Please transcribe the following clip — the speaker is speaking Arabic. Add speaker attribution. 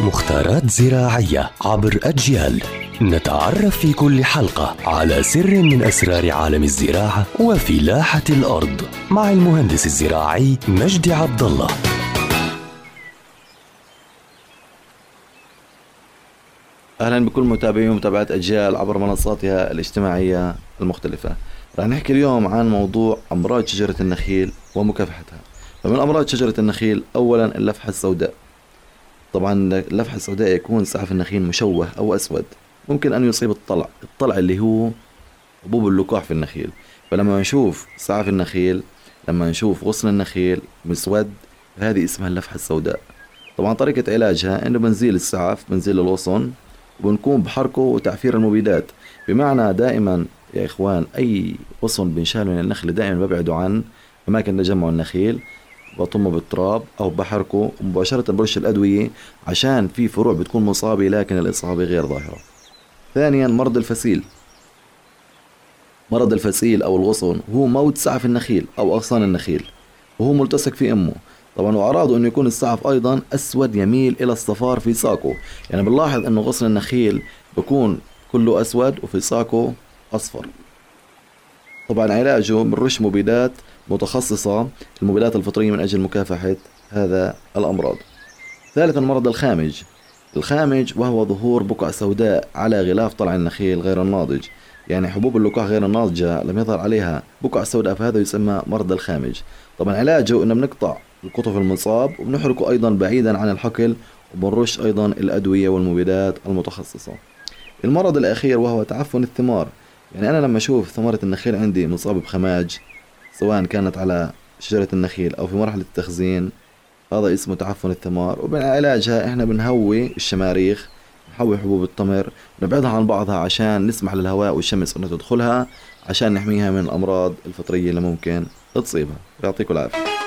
Speaker 1: مختارات زراعية عبر أجيال نتعرف في كل حلقة على سر من أسرار عالم الزراعة وفلاحة الأرض مع المهندس الزراعي مجدي عبد الله
Speaker 2: أهلا بكل متابعي ومتابعة أجيال عبر منصاتها الاجتماعية المختلفة. رح نحكي اليوم عن موضوع أمراض شجرة النخيل ومكافحتها. فمن أمراض شجرة النخيل اولا اللفحة السوداء. طبعا اللفحة السوداء يكون سعف النخيل مشوه أو أسود. ممكن أن يصيب الطلع، الطلع اللي هو حبوب اللقاح في النخيل. فلما نشوف سعف النخيل لما نشوف غصن النخيل مسود هذه اسمها اللفحة السوداء. طبعا طريقة علاجها إنه بنزيل السعف بنزيل الغصن ونقوم بحرقه وتعفير المبيدات بمعنى دائما يا إخوان أي غصن بنشال من النخل دائما ببعده عن أماكن تجمع النخيل بطمه بالتراب أو بحرقه ومباشرة برش الأدوية عشان في فروع بتكون مصابة لكن الإصابة غير ظاهرة. ثانيا مرض الفسيل. مرض الفسيل أو الغصن هو موت سعف النخيل أو أغصان النخيل وهو ملتصق في أمه. طبعا وأعراضه إنه يكون السعف أيضا أسود يميل إلى الصفار في ساقه. يعني بنلاحظ إنه غصن النخيل بكون كله أسود وفي ساقه أصفر. طبعا علاجه بنرش مبيدات متخصصة المبيدات الفطرية من أجل مكافحة هذا الأمراض. ثالثا مرض الخامج. الخامج وهو ظهور بقع سوداء على غلاف طلع النخيل غير الناضج. يعني حبوب اللقاح غير الناضجة لم يظهر عليها بقع سوداء فهذا يسمى مرض الخامج. طبعا علاجه إنه بنقطع القطف المصاب وبنحرقه أيضا بعيدا عن الحقل وبنرش أيضا الأدوية والمبيدات المتخصصة. المرض الأخير وهو تعفن الثمار. يعني أنا لما أشوف ثمرة النخيل عندي مصابة بخماج سواء كانت على شجرة النخيل أو في مرحلة التخزين هذا اسمه تعفن الثمار. وبعلاجها إحنا بنهوي الشماريخ نحوي حبوب التمر نبعدها عن بعضها عشان نسمح للهواء والشمس إنها تدخلها عشان نحميها من الأمراض الفطرية اللي ممكن تصيبها. يعطيكم العافية.